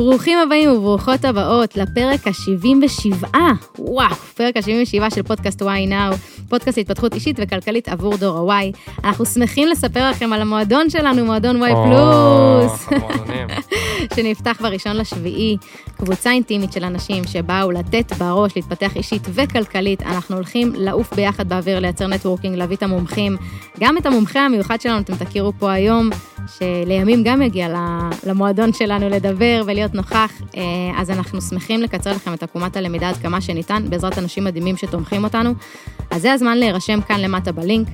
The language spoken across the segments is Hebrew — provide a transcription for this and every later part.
ברוכים הבאים וברוכות הבאות לפרק ה-77, וואו, פרק ה-77 של פודקאסט וואי נאו, פודקאסט להתפתחות אישית וכלכלית עבור דור הוואי. אנחנו שמחים לספר לכם על המועדון שלנו, מועדון וואי פלוס, שנפתח בראשון לשביעי, קבוצה אינטימית של אנשים שבאו לתת בראש, להתפתח אישית וכלכלית. אנחנו הולכים לעוף ביחד באוויר, לייצר נטוורקינג, להביא את המומחים. גם את המומחה המיוחד שלנו אתם תכירו פה היום, שלימים גם יגיע למועדון שלנו לדבר ולהיות נוכח, אה, אז אנחנו שמחים לקצר לכם את עקומת הלמידה עד כמה שניתן, בעזרת אנשים מדהימים שתומכים אותנו. אז זה הזמן להירשם כאן למטה בלינק.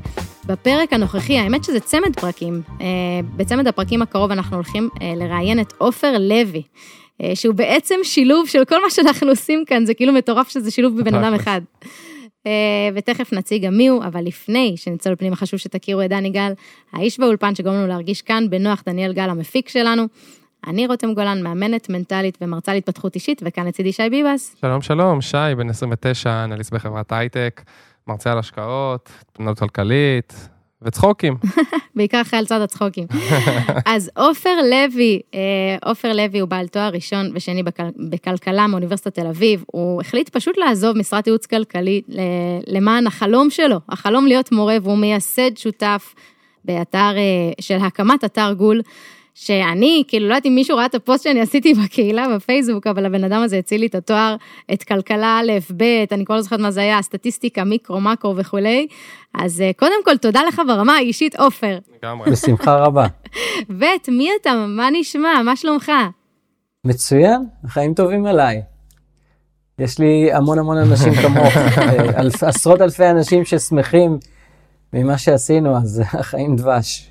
בפרק הנוכחי, האמת שזה צמד פרקים. אה, בצמד הפרקים הקרוב אנחנו הולכים אה, לראיין את עופר לוי. שהוא בעצם שילוב של כל מה שאנחנו עושים כאן, זה כאילו מטורף שזה שילוב בבן אדם אחד. ותכף נציג גם מי הוא, אבל לפני שנצא לפנימה חשוב שתכירו את דני גל, האיש באולפן שגורם לנו להרגיש כאן בנוח, דניאל גל המפיק שלנו. אני רותם גולן, מאמנת מנטלית ומרצה להתפתחות אישית, וכאן לצידי שי ביבס. שלום, שלום, שי, בן 29, אנליסט בחברת הייטק, מרצה על השקעות, פנות כלכלית, וצחוקים. בעיקר אחרי על צד הצחוקים. אז עופר לוי, אה, עופר לוי הוא בעל תואר ראשון ושני בכלכלה מאוניברסיטת תל אביב, הוא החליט פשוט לעזוב משרת ייעוץ כלכלי למען החלום שלו, החלום להיות מורה, והוא מייסד שותף באתר אה, של הקמת אתר גול. שאני, כאילו, לא יודעת אם מישהו ראה את הפוסט שאני עשיתי בקהילה בפייסבוק, אבל הבן אדם הזה הציל לי את התואר, את כלכלה א', ב', אני כבר לא זוכרת מה זה היה, סטטיסטיקה, מיקרו, מקרו וכולי. אז אה, קודם כל, תודה לך ברמה האישית, עופר. לגמרי. בשמחה רבה. ב', מי אתה? מה נשמע? מה שלומך? מצוין, חיים טובים עליי. יש לי המון המון אנשים כמוך, אה, עשרות אלפי אנשים ששמחים ממה שעשינו, אז החיים דבש.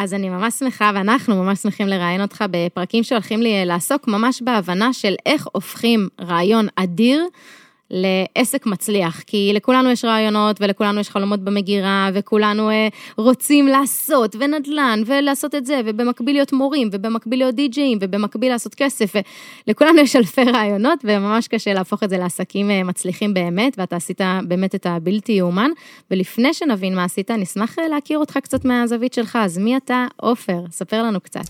אז אני ממש שמחה, ואנחנו ממש שמחים לראיין אותך בפרקים שהולכים לי לעסוק ממש בהבנה של איך הופכים רעיון אדיר לעסק מצליח, כי לכולנו יש רעיונות ולכולנו יש חלומות במגירה, וכולנו אה, רוצים לעשות, ונדל"ן, ולעשות את זה, ובמקביל להיות מורים, ובמקביל להיות די-ג'אים, ובמקביל לעשות כסף, ולכולנו יש אלפי רעיונות, וממש קשה להפוך את זה לעסקים אה, מצליחים באמת, ואתה עשית באמת את הבלתי יאומן, ולפני שנבין מה עשית, נשמח אה, להכיר אותך קצת מהזווית שלך, אז מי אתה, עופר? ספר לנו קצת.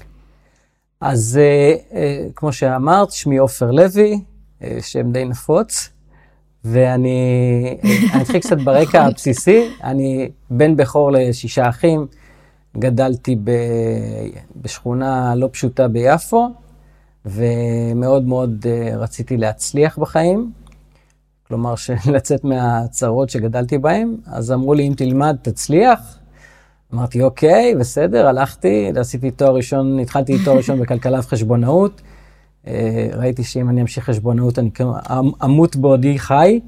אז כמו שאמרת, שמי עופר לוי, שם די נפוץ. ואני אתחיל קצת ברקע הבסיסי, אני בן בכור לשישה אחים, גדלתי ב, בשכונה לא פשוטה ביפו, ומאוד מאוד uh, רציתי להצליח בחיים, כלומר, לצאת מהצרות שגדלתי בהן, אז אמרו לי, אם תלמד, תצליח. אמרתי, אוקיי, בסדר, הלכתי, עשיתי תואר ראשון, התחלתי תואר ראשון בכלכלה וחשבונאות. אה, ראיתי שאם אני אמשיך חשבונאות אני אמ, אמות בעודי חי,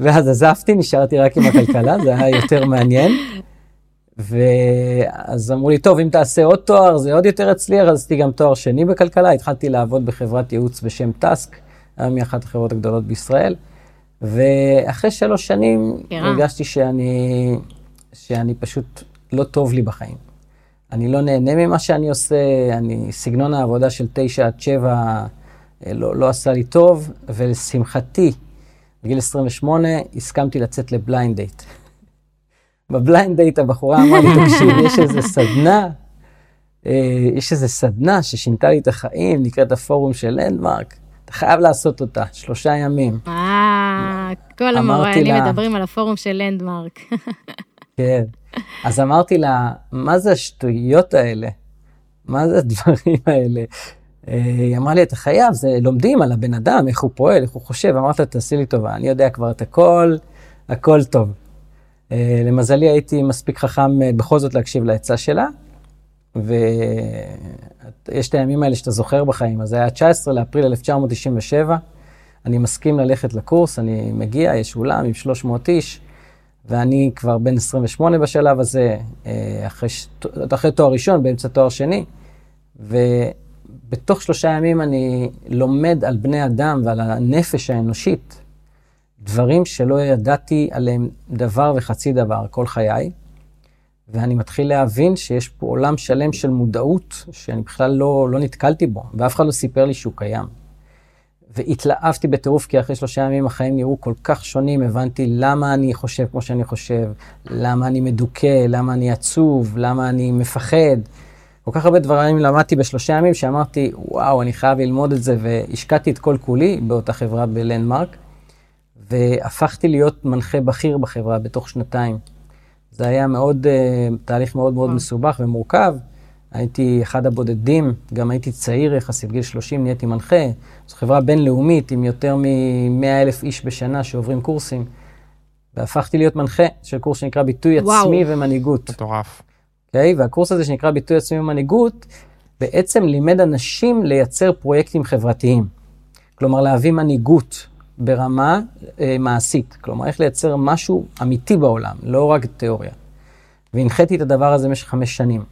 ואז עזבתי, נשארתי רק עם הכלכלה, זה היה יותר מעניין. ואז אמרו לי, טוב, אם תעשה עוד תואר, זה עוד יותר יצליח, אז עשיתי גם תואר שני בכלכלה, התחלתי לעבוד בחברת ייעוץ בשם טאסק, היום היא אחת החברות הגדולות בישראל. ואחרי שלוש שנים הרגשתי שאני, שאני פשוט לא טוב לי בחיים. אני לא נהנה ממה שאני עושה, אני, סגנון העבודה של תשע עד שבע אה, לא, לא עשה לי טוב, ולשמחתי, בגיל 28 הסכמתי לצאת ל blind date. ב blind date הבחורה אמרה לי, תקשיב, יש איזה סדנה, אה, יש איזה סדנה ששינתה לי את החיים, נקראת הפורום של לנדמרק, אתה חייב לעשות אותה, שלושה ימים. אה, כל המרואיינים מדברים על הפורום של לנדמרק. כן. אז אמרתי לה, מה זה השטויות האלה? מה זה הדברים האלה? אה, היא אמרה לי, אתה חייב, זה לומדים על הבן אדם, איך הוא פועל, איך הוא חושב. אמרת, תעשי לי טובה, אני יודע כבר את הכל, הכל טוב. אה, למזלי הייתי מספיק חכם אה, בכל זאת להקשיב לעצה שלה, ויש את הימים האלה שאתה זוכר בחיים, אז זה היה 19 לאפריל 1997, אני מסכים ללכת לקורס, אני מגיע, יש אולם עם 300 איש, ואני כבר בן 28 בשלב הזה, אה, אחרי, אחרי תואר ראשון, באמצע תואר שני, ובתוך שלושה ימים אני לומד על בני אדם ועל הנפש האנושית, דברים שלא ידעתי עליהם דבר וחצי דבר כל חיי, ואני מתחיל להבין שיש פה עולם שלם של מודעות שאני בכלל לא, לא נתקלתי בו, ואף אחד לא סיפר לי שהוא קיים. והתלהבתי בטירוף, כי אחרי שלושה ימים החיים נראו כל כך שונים, הבנתי למה אני חושב כמו שאני חושב, למה אני מדוכא, למה אני עצוב, למה אני מפחד. כל כך הרבה דברים למדתי בשלושה ימים, שאמרתי, וואו, אני חייב ללמוד את זה, והשקעתי את כל כולי באותה חברה בלנדמרק, והפכתי להיות מנחה בכיר בחברה בתוך שנתיים. זה היה מאוד, uh, תהליך מאוד מאוד מסובך ומורכב. הייתי אחד הבודדים, גם הייתי צעיר יחסית, גיל 30 נהייתי מנחה. זו חברה בינלאומית עם יותר מ-100 אלף איש בשנה שעוברים קורסים. והפכתי להיות מנחה של קורס שנקרא ביטוי וואו. עצמי ומנהיגות. מטורף. Okay, אוקיי? והקורס הזה שנקרא ביטוי עצמי ומנהיגות, בעצם לימד אנשים לייצר פרויקטים חברתיים. כלומר, להביא מנהיגות ברמה אה, מעשית. כלומר, איך לייצר משהו אמיתי בעולם, לא רק תיאוריה. והנחיתי את הדבר הזה במשך חמש שנים.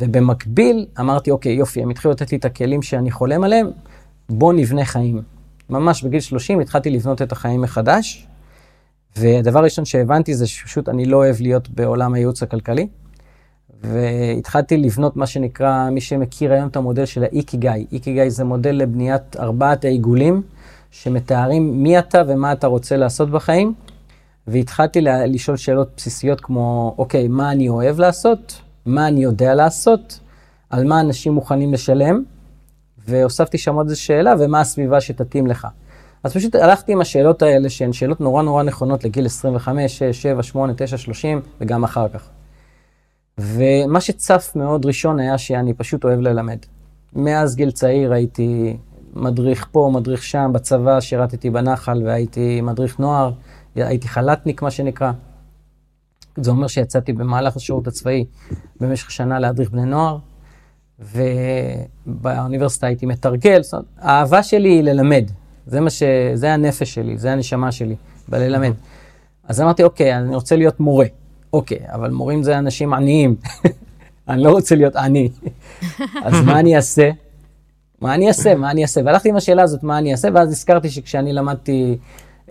ובמקביל אמרתי, אוקיי, יופי, הם התחילו לתת לי את הכלים שאני חולם עליהם, בוא נבנה חיים. ממש בגיל 30 התחלתי לבנות את החיים מחדש, והדבר הראשון שהבנתי זה שפשוט אני לא אוהב להיות בעולם הייעוץ הכלכלי, והתחלתי לבנות מה שנקרא, מי שמכיר היום את המודל של האיקיגאי. איקיגאי זה מודל לבניית ארבעת העיגולים, שמתארים מי אתה ומה אתה רוצה לעשות בחיים. והתחלתי לשאול שאלות בסיסיות כמו, אוקיי, מה אני אוהב לעשות? מה אני יודע לעשות? על מה אנשים מוכנים לשלם? והוספתי שם עוד איזו שאלה, ומה הסביבה שתתאים לך. אז פשוט הלכתי עם השאלות האלה, שהן שאלות נורא נורא נכונות לגיל 25, 6, 7, 8, 9, 30, וגם אחר כך. ומה שצף מאוד ראשון היה שאני פשוט אוהב ללמד. מאז גיל צעיר הייתי מדריך פה, מדריך שם, בצבא שירתתי בנחל והייתי מדריך נוער, הייתי חל"תניק מה שנקרא. זה אומר שיצאתי במהלך השירות הצבאי במשך שנה להדריך בני נוער, ובאוניברסיטה הייתי מתרגל, זאת אומרת, האהבה שלי היא ללמד, זה מה ש... זה הנפש שלי, זה הנשמה שלי, בללמד. אז אמרתי, אוקיי, אני רוצה להיות מורה. אוקיי, אבל מורים זה אנשים עניים, אני לא רוצה להיות עני. אז מה אני אעשה? מה אני אעשה? מה אני אעשה? והלכתי עם השאלה הזאת, מה אני אעשה? ואז נזכרתי שכשאני למדתי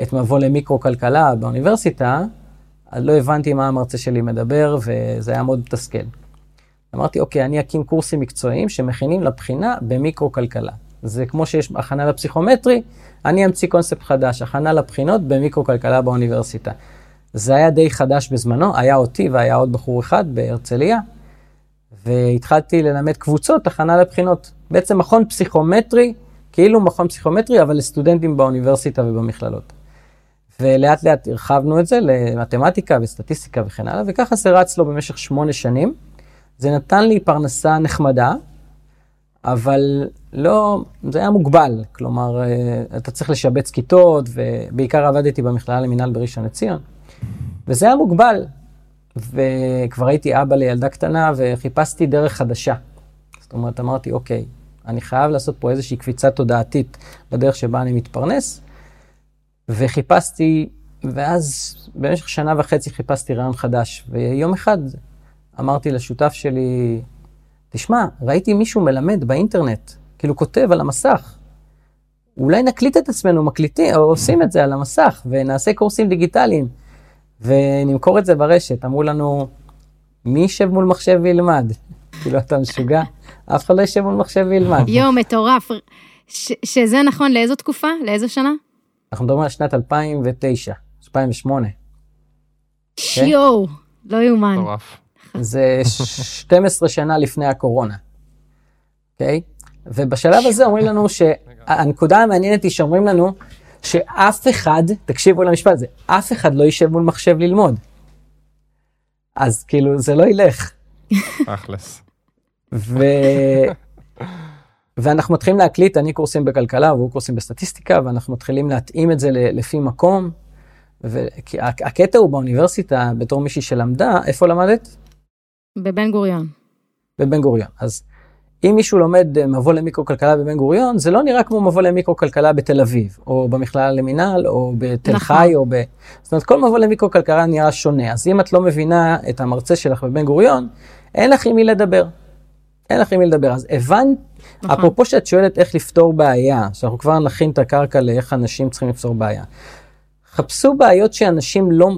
את מבוא למיקרו-כלכלה באוניברסיטה, לא הבנתי מה המרצה שלי מדבר, וזה היה מאוד מתסכל. אמרתי, אוקיי, אני אקים קורסים מקצועיים שמכינים לבחינה במיקרו-כלכלה. זה כמו שיש הכנה לפסיכומטרי, אני אמציא קונספט חדש, הכנה לבחינות במיקרו-כלכלה באוניברסיטה. זה היה די חדש בזמנו, היה אותי והיה עוד בחור אחד בהרצליה, והתחלתי ללמד קבוצות הכנה לבחינות. בעצם מכון פסיכומטרי, כאילו מכון פסיכומטרי, אבל לסטודנטים באוניברסיטה ובמכללות. ולאט לאט הרחבנו את זה למתמטיקה וסטטיסטיקה וכן הלאה, וככה זה רץ לו במשך שמונה שנים. זה נתן לי פרנסה נחמדה, אבל לא, זה היה מוגבל. כלומר, אה, אתה צריך לשבץ כיתות, ובעיקר עבדתי במכללה למינהל בראשון לציון. וזה היה מוגבל. וכבר הייתי אבא לילדה קטנה וחיפשתי דרך חדשה. זאת אומרת, אמרתי, אוקיי, אני חייב לעשות פה איזושהי קפיצה תודעתית בדרך שבה אני מתפרנס. וחיפשתי, ואז במשך שנה וחצי חיפשתי רעיון חדש. ויום אחד אמרתי לשותף שלי, תשמע, ראיתי מישהו מלמד באינטרנט, כאילו כותב על המסך. אולי נקליט את עצמנו מקליטים, או עושים את זה על המסך, ונעשה קורסים דיגיטליים. ונמכור את זה ברשת. אמרו לנו, מי יישב מול מחשב וילמד? כאילו, אתה משוגע? אף אחד לא יישב מול מחשב וילמד. יואו, מטורף. שזה נכון לאיזו תקופה? לאיזו שנה? אנחנו מדברים על שנת 2009, 2008. שיואו, לא יאומן. זה 12 שנה לפני הקורונה, אוקיי? ובשלב הזה אומרים לנו שהנקודה המעניינת היא שאומרים לנו שאף אחד, תקשיבו למשפט הזה, אף אחד לא יישב מול מחשב ללמוד. אז כאילו, זה לא ילך. אכלס. ו... ואנחנו מתחילים להקליט, אני קורסים בכלכלה והוא קורסים בסטטיסטיקה, ואנחנו מתחילים להתאים את זה לפי מקום. והקטע הוא באוניברסיטה, בתור מישהי שלמדה, איפה למדת? בבן גוריון. בבן גוריון. אז אם מישהו לומד אה, מבוא למיקרו-כלכלה בבן גוריון, זה לא נראה כמו מבוא למיקרו-כלכלה בתל אביב, או במכללה למינהל, או בתל נכון. חי, או ב... זאת אומרת, כל מבוא למיקרו-כלכלה נראה שונה. אז אם את לא מבינה את המרצה שלך בבן גוריון, אין לך עם מי לדבר. אין לך עם מי לדבר. אז הבנת, נכון. אפרופו שאת שואלת איך לפתור בעיה, שאנחנו כבר נכין את הקרקע לאיך אנשים צריכים לפתור בעיה. חפשו בעיות שאנשים לא...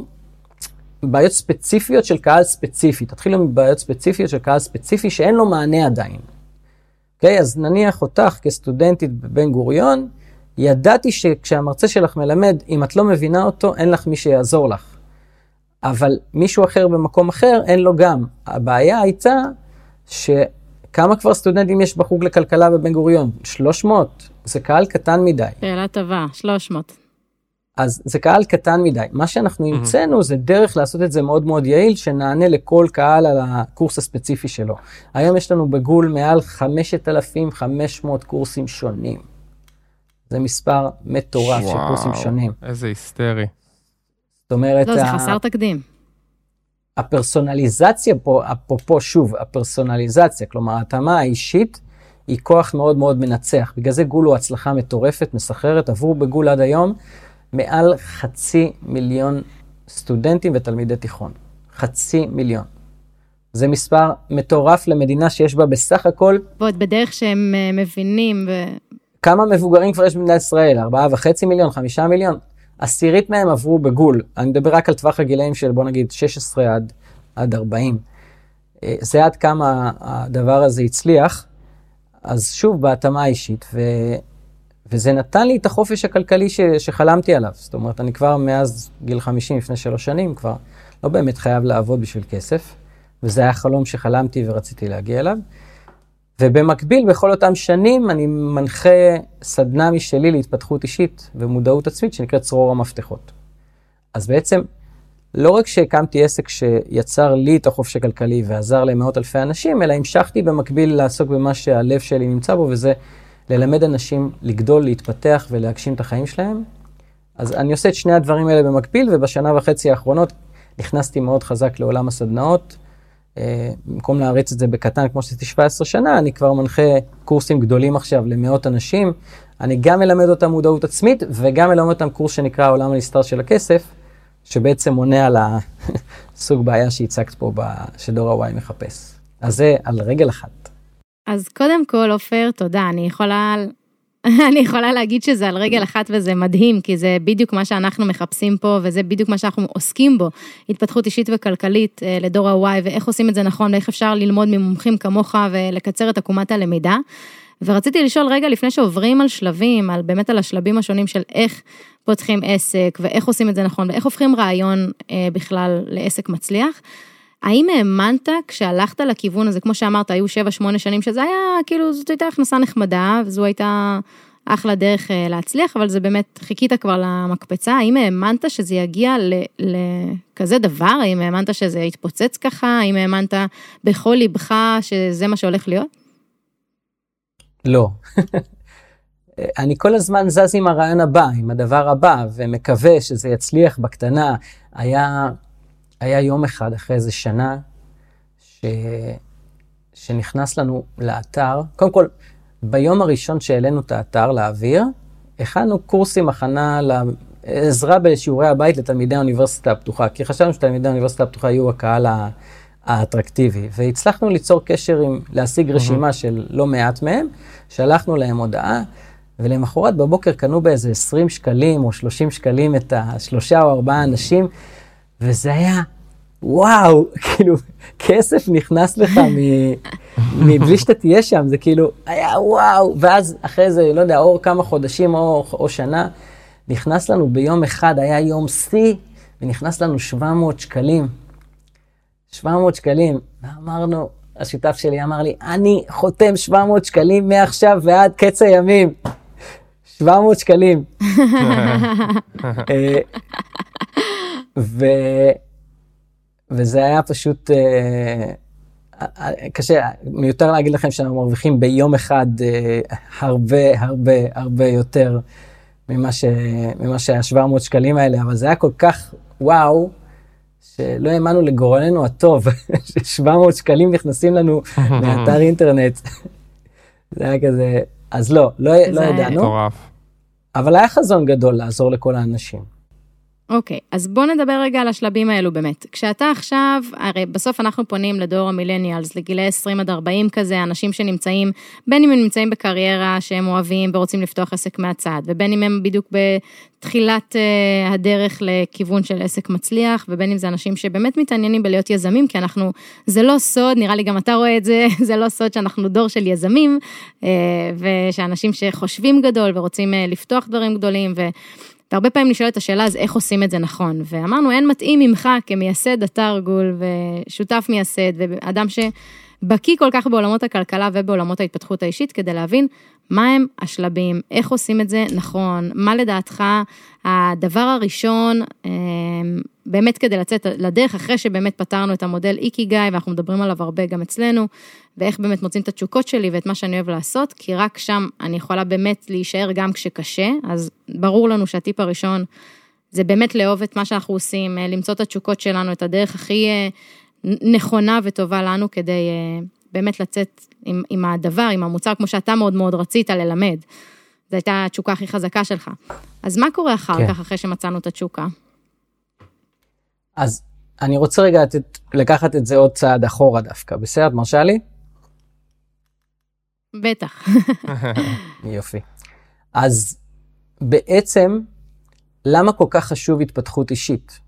בעיות ספציפיות של קהל ספציפי. תתחילו מבעיות ספציפיות של קהל ספציפי שאין לו מענה עדיין. אוקיי? Okay, אז נניח אותך כסטודנטית בבן גוריון, ידעתי שכשהמרצה שלך מלמד, אם את לא מבינה אותו, אין לך מי שיעזור לך. אבל מישהו אחר במקום אחר, אין לו גם. הבעיה הייתה שקהל כמה כבר סטודנטים יש בחוג לכלכלה בבן גוריון? 300. זה קהל קטן מדי. שאלה טובה, 300. אז זה קהל קטן מדי. מה שאנחנו המצאנו זה דרך לעשות את זה מאוד מאוד יעיל, שנענה לכל קהל על הקורס הספציפי שלו. היום יש לנו בגול מעל 5,500 קורסים שונים. זה מספר מטורף של קורסים שונים. איזה היסטרי. זאת אומרת, לא, זה חסר תקדים. הפרסונליזציה פה, אפרופו שוב, הפרסונליזציה, כלומר ההתאמה האישית, היא כוח מאוד מאוד מנצח. בגלל זה גול הוא הצלחה מטורפת, מסחררת. עברו בגול עד היום מעל חצי מיליון סטודנטים ותלמידי תיכון. חצי מיליון. זה מספר מטורף למדינה שיש בה בסך הכל, ועוד בדרך שהם אה, מבינים, ו... כמה מבוגרים כבר יש במדינת ישראל? ארבעה וחצי מיליון? חמישה מיליון? עשירית מהם עברו בגול. אני מדבר רק על טווח הגילאים של בוא נגיד 16 עד, עד 40. אה, זה עד כמה הדבר הזה הצליח. אז שוב, בהתאמה האישית, ו... וזה נתן לי את החופש הכלכלי ש... שחלמתי עליו. זאת אומרת, אני כבר מאז גיל 50, לפני שלוש שנים, כבר לא באמת חייב לעבוד בשביל כסף, וזה היה חלום שחלמתי ורציתי להגיע אליו. ובמקביל, בכל אותם שנים, אני מנחה סדנה משלי להתפתחות אישית ומודעות עצמית שנקראת צרור המפתחות. אז בעצם, לא רק שהקמתי עסק שיצר לי את החופש הכלכלי ועזר למאות אלפי אנשים, אלא המשכתי במקביל לעסוק במה שהלב שלי נמצא בו, וזה ללמד אנשים לגדול, להתפתח ולהגשים את החיים שלהם. אז אני עושה את שני הדברים האלה במקביל, ובשנה וחצי האחרונות נכנסתי מאוד חזק לעולם הסדנאות. אה, במקום להריץ את זה בקטן כמו שעשיתי 17 שנה, אני כבר מנחה קורסים גדולים עכשיו למאות אנשים. אני גם מלמד אותם מודעות עצמית וגם מלמד אותם קורס שנקרא העולם הנסתר של הכסף, שבעצם עונה על הסוג בעיה שהצגת פה, שדור ה-Y מחפש. אז זה על רגל אחת. אז קודם כל, עופר, תודה. אני יכולה, אני יכולה להגיד שזה על רגל אחת וזה מדהים, כי זה בדיוק מה שאנחנו מחפשים פה, וזה בדיוק מה שאנחנו עוסקים בו. התפתחות אישית וכלכלית אה, לדור ה-Y, ואיך עושים את זה נכון, ואיך אפשר ללמוד ממומחים כמוך ולקצר את עקומת הלמידה. ורציתי לשאול רגע, לפני שעוברים על שלבים, על באמת על השלבים השונים של איך פותחים עסק, ואיך עושים את זה נכון, ואיך הופכים רעיון אה, בכלל לעסק מצליח, האם האמנת כשהלכת לכיוון הזה, כמו שאמרת, היו 7-8 שנים שזה היה, כאילו, זאת הייתה הכנסה נחמדה, וזו הייתה אחלה דרך אה, להצליח, אבל זה באמת, חיכית כבר למקפצה, האם האמנת שזה יגיע לכזה דבר? האם האמנת שזה יתפוצץ ככה? האם האמנת בכל ליבך שזה מה שהולך להיות? לא. אני כל הזמן זז עם הרעיון הבא, עם הדבר הבא, ומקווה שזה יצליח בקטנה. היה, היה יום אחד אחרי איזה שנה, ש... שנכנס לנו לאתר, קודם כל, ביום הראשון שהעלינו את האתר לאוויר, הכנו קורסים הכנה לעזרה בשיעורי הבית לתלמידי האוניברסיטה הפתוחה, כי חשבנו שתלמידי האוניברסיטה הפתוחה יהיו הקהל האטרקטיבי, והצלחנו ליצור קשר עם, להשיג רשימה של לא מעט מהם, שלחנו להם הודעה, ולמחרת בבוקר קנו באיזה 20 שקלים או 30 שקלים את השלושה או ארבעה אנשים, וזה היה, וואו, כאילו, כסף נכנס לך מ... מבלי שאתה תהיה שם, זה כאילו, היה וואו, ואז אחרי זה, לא יודע, או כמה חודשים או, או שנה, נכנס לנו ביום אחד, היה יום שיא, ונכנס לנו 700 שקלים. 700 שקלים. ואמרנו, השותף שלי אמר לי, אני חותם 700 שקלים מעכשיו ועד קץ הימים. 700 שקלים. ו... וזה היה פשוט אה, אה, קשה, מיותר להגיד לכם שאנחנו מרוויחים ביום אחד אה, הרבה הרבה הרבה יותר ממה, ש... ממה שהיה 700 שקלים האלה, אבל זה היה כל כך וואו, שלא האמנו לגורלנו הטוב, ש-700 שקלים נכנסים לנו מאתר אינטרנט. זה היה כזה, אז לא, לא, לא זה- ידענו, מטורף. אבל היה חזון גדול לעזור לכל האנשים. אוקיי, אז בוא נדבר רגע על השלבים האלו באמת. כשאתה עכשיו, הרי בסוף אנחנו פונים לדור המילניאלס, לגילי 20 עד 40 כזה, אנשים שנמצאים, בין אם הם נמצאים בקריירה שהם אוהבים ורוצים לפתוח עסק מהצד, ובין אם הם בדיוק בתחילת uh, הדרך לכיוון של עסק מצליח, ובין אם זה אנשים שבאמת מתעניינים בלהיות יזמים, כי אנחנו, זה לא סוד, נראה לי גם אתה רואה את זה, זה לא סוד שאנחנו דור של יזמים, uh, ושאנשים שחושבים גדול ורוצים uh, לפתוח דברים גדולים, ו... והרבה פעמים נשאלת השאלה, אז איך עושים את זה נכון? ואמרנו, אין מתאים ממך כמייסד אתר גול ושותף מייסד, ואדם בקיא כל כך בעולמות הכלכלה ובעולמות ההתפתחות האישית, כדי להבין מה הם השלבים, איך עושים את זה נכון, מה לדעתך הדבר הראשון, אה, באמת כדי לצאת לדרך, אחרי שבאמת פתרנו את המודל איקי גיא, ואנחנו מדברים עליו הרבה גם אצלנו, ואיך באמת מוצאים את התשוקות שלי ואת מה שאני אוהב לעשות, כי רק שם אני יכולה באמת להישאר גם כשקשה, אז ברור לנו שהטיפ הראשון זה באמת לאהוב את מה שאנחנו עושים, אה, למצוא את התשוקות שלנו, את הדרך הכי אה, נכונה וטובה לנו כדי אה, באמת לצאת עם, עם הדבר, עם המוצר, כמו שאתה מאוד מאוד רצית ללמד. זו הייתה התשוקה הכי חזקה שלך. אז מה קורה אחר כן. כך, אחרי שמצאנו את התשוקה? אז אני רוצה רגע לתת, לקחת את זה עוד צעד אחורה דווקא, בסדר? את מרשה לי? בטח. יופי. אז בעצם, למה כל כך חשוב התפתחות אישית?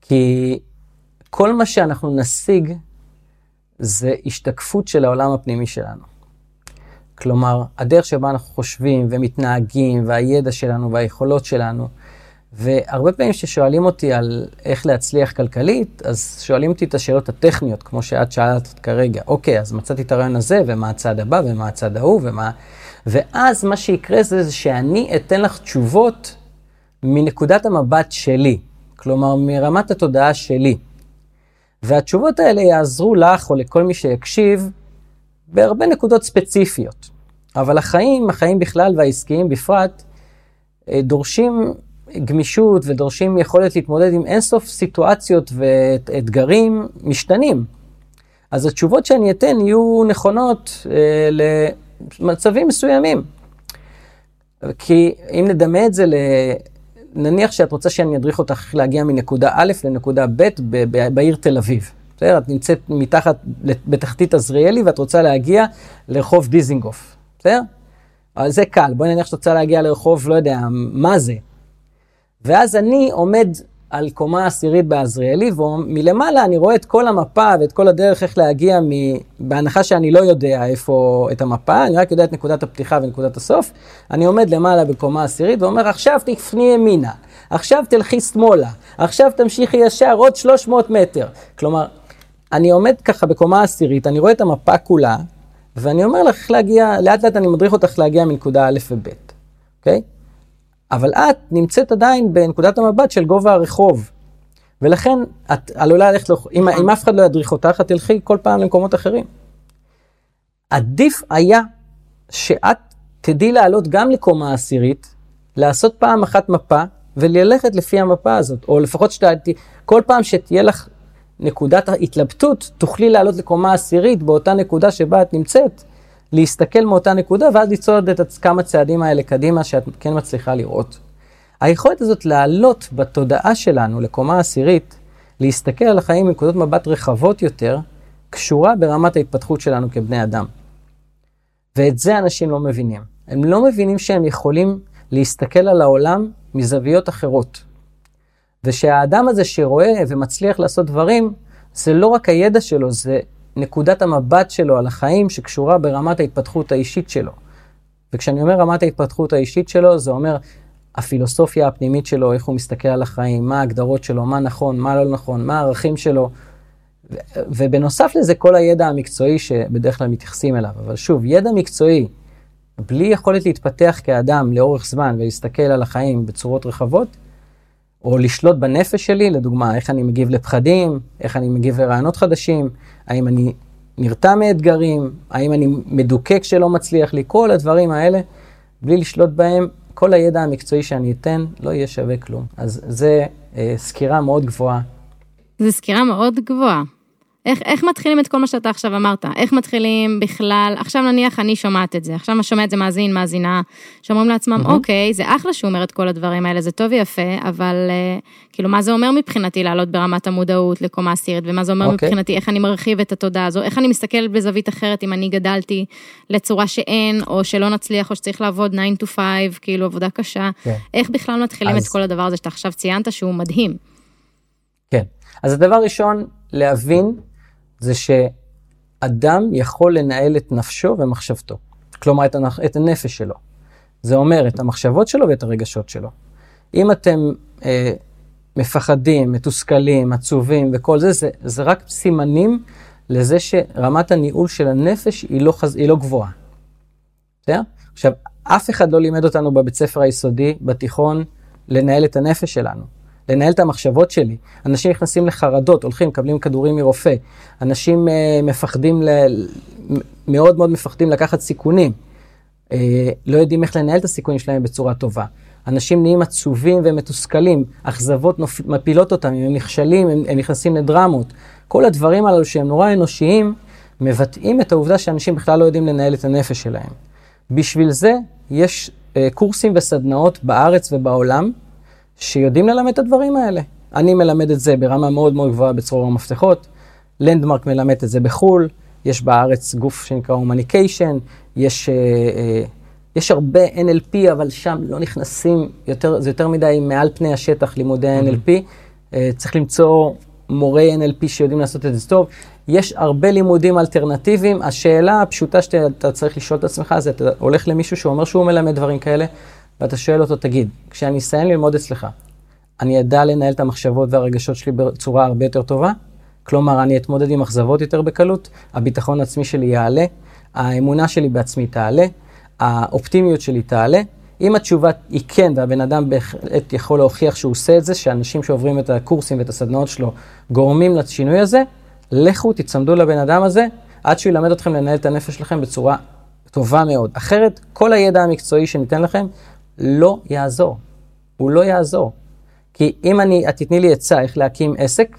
כי כל מה שאנחנו נשיג זה השתקפות של העולם הפנימי שלנו. כלומר, הדרך שבה אנחנו חושבים ומתנהגים, והידע שלנו והיכולות שלנו, והרבה פעמים כששואלים אותי על איך להצליח כלכלית, אז שואלים אותי את השאלות הטכניות, כמו שאת שאלת כרגע. אוקיי, אז מצאתי את הרעיון הזה, ומה הצד הבא, ומה הצד ההוא, ומה... ואז מה שיקרה זה, זה שאני אתן לך תשובות מנקודת המבט שלי, כלומר מרמת התודעה שלי. והתשובות האלה יעזרו לך או לכל מי שיקשיב בהרבה נקודות ספציפיות. אבל החיים, החיים בכלל והעסקיים בפרט, אה, דורשים גמישות ודורשים יכולת להתמודד עם אינסוף סיטואציות ואתגרים משתנים. אז התשובות שאני אתן יהיו נכונות אה, למצבים מסוימים. כי אם נדמה את זה. נניח שאת רוצה שאני אדריך אותך להגיע מנקודה א' לנקודה ב' בעיר תל אביב. בסדר? את נמצאת מתחת, בתחתית עזריאלי ואת רוצה להגיע לרחוב דיזינגוף. בסדר? אבל זה קל. בואי נניח שאת רוצה להגיע לרחוב, לא יודע, מה זה? ואז אני עומד על קומה עשירית בעזריאלי, ומלמעלה אני רואה את כל המפה ואת כל הדרך איך להגיע, מ... בהנחה שאני לא יודע איפה את המפה, אני רק יודע את נקודת הפתיחה ונקודת הסוף, אני עומד למעלה בקומה עשירית ואומר, עכשיו תפני ימינה, עכשיו תלכי שמאלה, עכשיו תמשיכי ישר עוד 300 מטר. כלומר, אני עומד ככה בקומה עשירית, אני רואה את המפה כולה, ואני אומר לך להגיע, לאט לאט אני מדריך אותך להגיע מנקודה א' וב', אוקיי? Okay? אבל את נמצאת עדיין בנקודת המבט של גובה הרחוב. ולכן את עלולה ללכת, אם, אם אף אחד לא ידריך אותך, את תלכי כל פעם למקומות אחרים. עדיף היה שאת תדעי לעלות גם לקומה עשירית, לעשות פעם אחת מפה וללכת לפי המפה הזאת, או לפחות שתעתי, כל פעם שתהיה לך נקודת ההתלבטות, תוכלי לעלות לקומה עשירית באותה נקודה שבה את נמצאת, להסתכל מאותה נקודה ואז לצעוד את כמה צעדים האלה קדימה שאת כן מצליחה לראות. היכולת הזאת לעלות בתודעה שלנו לקומה עשירית, להסתכל על החיים מנקודות מבט רחבות יותר, קשורה ברמת ההתפתחות שלנו כבני אדם. ואת זה אנשים לא מבינים. הם לא מבינים שהם יכולים להסתכל על העולם מזוויות אחרות. ושהאדם הזה שרואה ומצליח לעשות דברים, זה לא רק הידע שלו, זה נקודת המבט שלו על החיים שקשורה ברמת ההתפתחות האישית שלו. וכשאני אומר רמת ההתפתחות האישית שלו, זה אומר הפילוסופיה הפנימית שלו, איך הוא מסתכל על החיים, מה ההגדרות שלו, מה נכון, מה לא נכון, מה הערכים שלו. ו- ובנוסף לזה, כל הידע המקצועי שבדרך כלל מתייחסים אליו. אבל שוב, ידע מקצועי, בלי יכולת להתפתח כאדם לאורך זמן ולהסתכל על החיים בצורות רחבות, או לשלוט בנפש שלי, לדוגמה, איך אני מגיב לפחדים, איך אני מגיב לרעיונות חדשים, האם אני נרתע מאתגרים, האם אני מדוכא כשלא מצליח לי, כל הדברים האלה, בלי לשלוט בהם, כל הידע המקצועי שאני אתן לא יהיה שווה כלום. אז זה אה, סקירה מאוד גבוהה. זו סקירה מאוד גבוהה. איך, איך מתחילים את כל מה שאתה עכשיו אמרת? איך מתחילים בכלל, עכשיו נניח אני שומעת את זה, עכשיו שומע את זה מאזין, מאזינה, שאומרים לעצמם, mm-hmm. אוקיי, זה אחלה שהוא אומר את כל הדברים האלה, זה טוב ויפה, אבל uh, כאילו, מה זה אומר מבחינתי לעלות ברמת המודעות לקומה עשירית, ומה זה אומר okay. אוקיי. מבחינתי, איך אני מרחיב את התודעה הזו, איך אני מסתכל בזווית אחרת אם אני גדלתי לצורה שאין, או שלא נצליח, או שצריך לעבוד 9 to 5, כאילו, עבודה קשה. כן. איך בכלל מתחילים אז... את כל הדבר הזה שאתה עכשיו ציינת שהוא מדהים? כן, אז הדבר ראשון, להבין זה שאדם יכול לנהל את נפשו ומחשבתו. כלומר, את, הנח... את הנפש שלו. זה אומר את המחשבות שלו ואת הרגשות שלו. אם אתם אה, מפחדים, מתוסכלים, עצובים וכל זה, זה, זה רק סימנים לזה שרמת הניהול של הנפש היא לא, חז... היא לא גבוהה. בסדר? עכשיו, אף אחד לא לימד אותנו בבית ספר היסודי, בתיכון, לנהל את הנפש שלנו. לנהל את המחשבות שלי. אנשים נכנסים לחרדות, הולכים, מקבלים כדורים מרופא. אנשים uh, מפחדים, ל... מאוד מאוד מפחדים לקחת סיכונים. Uh, לא יודעים איך לנהל את הסיכונים שלהם בצורה טובה. אנשים נהיים עצובים ומתוסכלים, אכזבות נופ... מפילות אותם, אם הם נכשלים, הם, הם נכנסים לדרמות. כל הדברים הללו שהם נורא אנושיים, מבטאים את העובדה שאנשים בכלל לא יודעים לנהל את הנפש שלהם. בשביל זה יש uh, קורסים וסדנאות בארץ ובעולם, שיודעים ללמד את הדברים האלה. אני מלמד את זה ברמה מאוד מאוד גבוהה בצרור המפתחות, לנדמרק מלמד את זה בחו"ל, יש בארץ גוף שנקרא הומניקיישן, יש, אה, אה, יש הרבה NLP, אבל שם לא נכנסים, יותר, זה יותר מדי מעל פני השטח לימודי ה-NLP. אה, צריך למצוא מורי NLP שיודעים לעשות את זה טוב. יש הרבה לימודים אלטרנטיביים. השאלה הפשוטה שאתה צריך לשאול את עצמך, זה אתה הולך למישהו שאומר שהוא מלמד דברים כאלה, ואתה שואל אותו, תגיד, כשאני אסיים ללמוד אצלך, אני אדע לנהל את המחשבות והרגשות שלי בצורה הרבה יותר טובה? כלומר, אני אתמודד עם אכזבות יותר בקלות, הביטחון העצמי שלי יעלה, האמונה שלי בעצמי תעלה, האופטימיות שלי תעלה. אם התשובה היא כן, והבן אדם בהחלט יכול להוכיח שהוא עושה את זה, שאנשים שעוברים את הקורסים ואת הסדנאות שלו גורמים לשינוי הזה, לכו, תצמדו לבן אדם הזה, עד שהוא ילמד אתכם לנהל את הנפש שלכם בצורה טובה מאוד. אחרת, כל הידע המקצועי שניתן לכם לא יעזור. הוא לא יעזור. כי אם אני, את תתני לי עצה איך להקים עסק,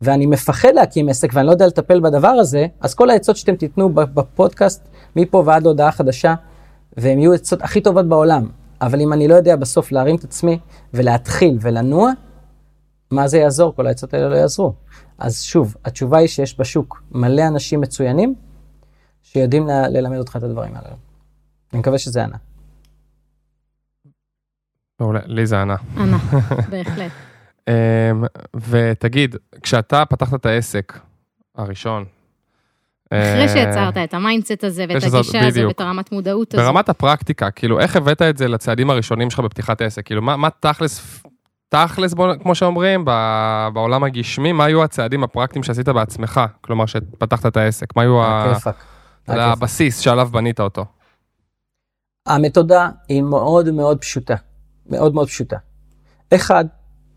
ואני מפחד להקים עסק ואני לא יודע לטפל בדבר הזה, אז כל העצות שאתם תיתנו בפודקאסט, מפה ועד להודעה חדשה, והן יהיו עצות הכי טובות בעולם. אבל אם אני לא יודע בסוף להרים את עצמי ולהתחיל ולנוע, מה זה יעזור? כל העצות האלה לא יעזרו. אז שוב, התשובה היא שיש בשוק מלא אנשים מצוינים שיודעים ללמד אותך את הדברים האלה. אני מקווה שזה ענה. מעולה, לי זה ענה. ענה, בהחלט. אמ, ותגיד, כשאתה פתחת את העסק הראשון, אחרי אה, שיצרת את ה mindset הזה ואת הגישה הזו בדיוק. ואת הרמת מודעות הזו. ברמת הפרקטיקה, כאילו, איך הבאת את זה לצעדים הראשונים שלך בפתיחת עסק? כאילו, מה, מה תכלס, תכלס, בוא, כמו שאומרים, ב- בעולם הגשמי, מה היו הצעדים הפרקטיים שעשית בעצמך? כלומר, שפתחת את העסק, מה היו ה-. הבסיס שעליו בנית אותו? המתודה היא מאוד מאוד פשוטה, מאוד מאוד פשוטה. אחד,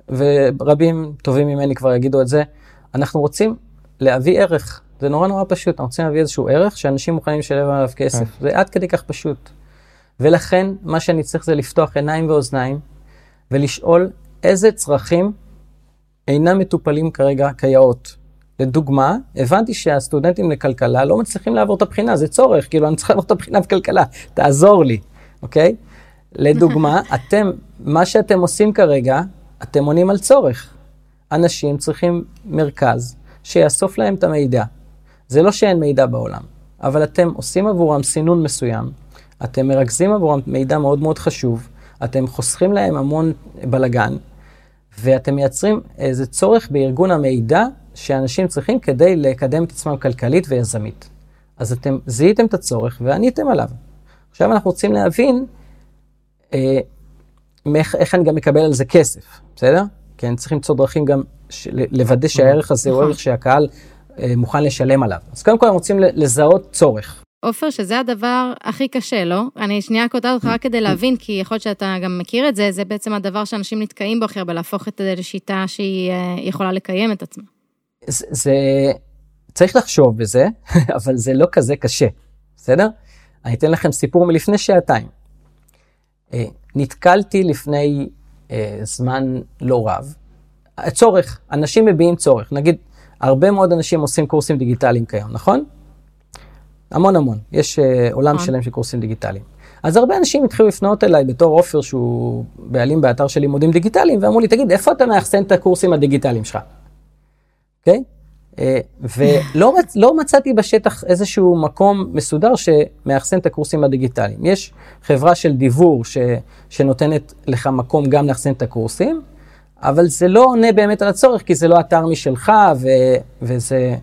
ורבים טובים ממני כבר יגידו את זה, אנחנו רוצים להביא ערך. זה נורא נורא פשוט, אנחנו רוצים להביא איזשהו ערך שאנשים מוכנים לשלם עליו כסף. זה עד כדי כך פשוט. ולכן, מה שאני צריך זה לפתוח עיניים ואוזניים ולשאול איזה צרכים אינם מטופלים כרגע כיאות. לדוגמה, הבנתי שהסטודנטים לכלכלה לא מצליחים לעבור את הבחינה, זה צורך, כאילו אני צריך לעבור את הבחינה בכלכלה, תעזור לי, אוקיי? לדוגמה, אתם, מה שאתם עושים כרגע, אתם עונים על צורך. אנשים צריכים מרכז שיאסוף להם את המידע. זה לא שאין מידע בעולם, אבל אתם עושים עבורם סינון מסוים, אתם מרכזים עבורם מידע מאוד מאוד חשוב, אתם חוסכים להם המון בלגן, ואתם מייצרים איזה צורך בארגון המידע שאנשים צריכים כדי לקדם את עצמם כלכלית ויזמית. אז אתם זיהיתם את הצורך ועניתם עליו. עכשיו אנחנו רוצים להבין איך, איך אני גם מקבל על זה כסף, בסדר? כי אני צריך למצוא דרכים גם של, לוודא שהערך הזה הוא נכון. ערך שהקהל אה, מוכן לשלם עליו. אז קודם כל אנחנו רוצים לזהות צורך. עופר, שזה הדבר הכי קשה, לא? אני שנייה קוטעת אותך רק כדי להבין, כי יכול להיות שאתה גם מכיר את זה, זה בעצם הדבר שאנשים נתקעים בו הכי הרבה, להפוך את זה לשיטה שהיא אה, יכולה לקיים את עצמה. זה, זה צריך לחשוב בזה, אבל זה לא כזה קשה, בסדר? אני אתן לכם סיפור מלפני שעתיים. אה, נתקלתי לפני אה, זמן לא רב, צורך, אנשים מביעים צורך. נגיד, הרבה מאוד אנשים עושים קורסים דיגיטליים כיום, נכון? המון המון. יש אה, עולם נכון. שלם של קורסים דיגיטליים. אז הרבה אנשים התחילו לפנות אליי בתור עופר, שהוא בעלים באתר של לימודים דיגיטליים, ואמרו לי, תגיד, איפה אתה מאחסן את הקורסים הדיגיטליים שלך? אוקיי? אה, ולא מצ- לא מצאתי בשטח איזשהו מקום מסודר שמאחסן את הקורסים הדיגיטליים. יש חברה של דיוור ש, שנותנת לך מקום גם לאחסן את הקורסים, אבל זה לא עונה באמת על הצורך, כי זה לא אתר משלך, ו, וזה,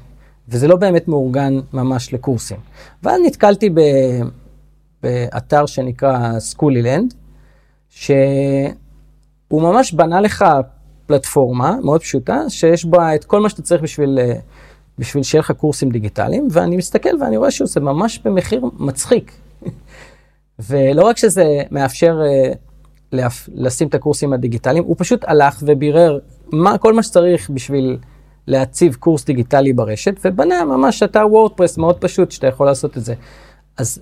וזה לא באמת מאורגן ממש לקורסים. ואז נתקלתי ב, באתר שנקרא סקולילנד, שהוא ממש בנה לך פלטפורמה מאוד פשוטה, שיש בה את כל מה שאתה צריך בשביל אה, בשביל שיהיה לך קורסים דיגיטליים, ואני מסתכל ואני רואה שזה ממש במחיר מצחיק. ולא רק שזה מאפשר uh, לשים את הקורסים הדיגיטליים, הוא פשוט הלך ובירר מה, כל מה שצריך בשביל להציב קורס דיגיטלי ברשת, ובנה ממש אתר וורדפרס מאוד פשוט שאתה יכול לעשות את זה. אז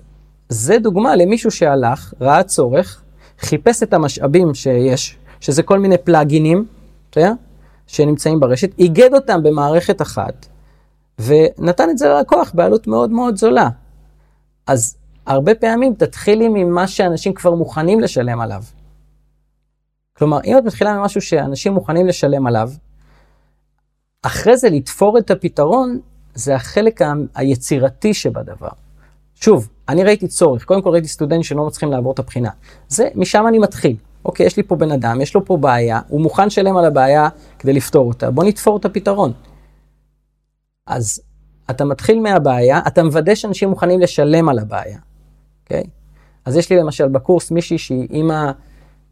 זה דוגמה למישהו שהלך, ראה צורך, חיפש את המשאבים שיש, שזה כל מיני פלאגינים, יודע? שנמצאים ברשת, איגד אותם במערכת אחת, ונתן את זה ללקוח בעלות מאוד מאוד זולה. אז הרבה פעמים תתחילי ממה שאנשים כבר מוכנים לשלם עליו. כלומר, אם את מתחילה ממשהו שאנשים מוכנים לשלם עליו, אחרי זה לתפור את הפתרון, זה החלק היצירתי שבדבר. שוב, אני ראיתי צורך, קודם כל ראיתי סטודנט שלא מצליחים לעבור את הבחינה. זה, משם אני מתחיל. אוקיי, יש לי פה בן אדם, יש לו פה בעיה, הוא מוכן לשלם על הבעיה כדי לפתור אותה, בוא נתפור את הפתרון. אז אתה מתחיל מהבעיה, אתה מוודא שאנשים מוכנים לשלם על הבעיה, אוקיי? אז יש לי למשל בקורס מישהי שהיא אימא,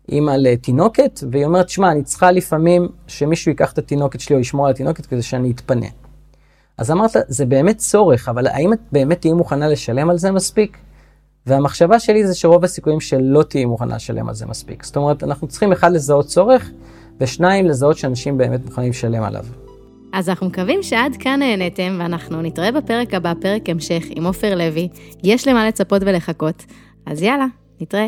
אימא לתינוקת, והיא אומרת, שמע, אני צריכה לפעמים שמישהו ייקח את התינוקת שלי או ישמור על התינוקת כדי שאני אתפנה. אז אמרת, זה באמת צורך, אבל האם את באמת תהיי מוכנה לשלם על זה מספיק? והמחשבה שלי זה שרוב הסיכויים שלא תהיי מוכנה לשלם על זה מספיק. זאת אומרת, אנחנו צריכים אחד לזהות צורך, ושניים לזהות שאנשים באמת מוכנים לשלם עליו. אז אנחנו מקווים שעד כאן נהניתם, ואנחנו נתראה בפרק הבא, פרק המשך עם עופר לוי. יש למה לצפות ולחכות. אז יאללה, נתראה.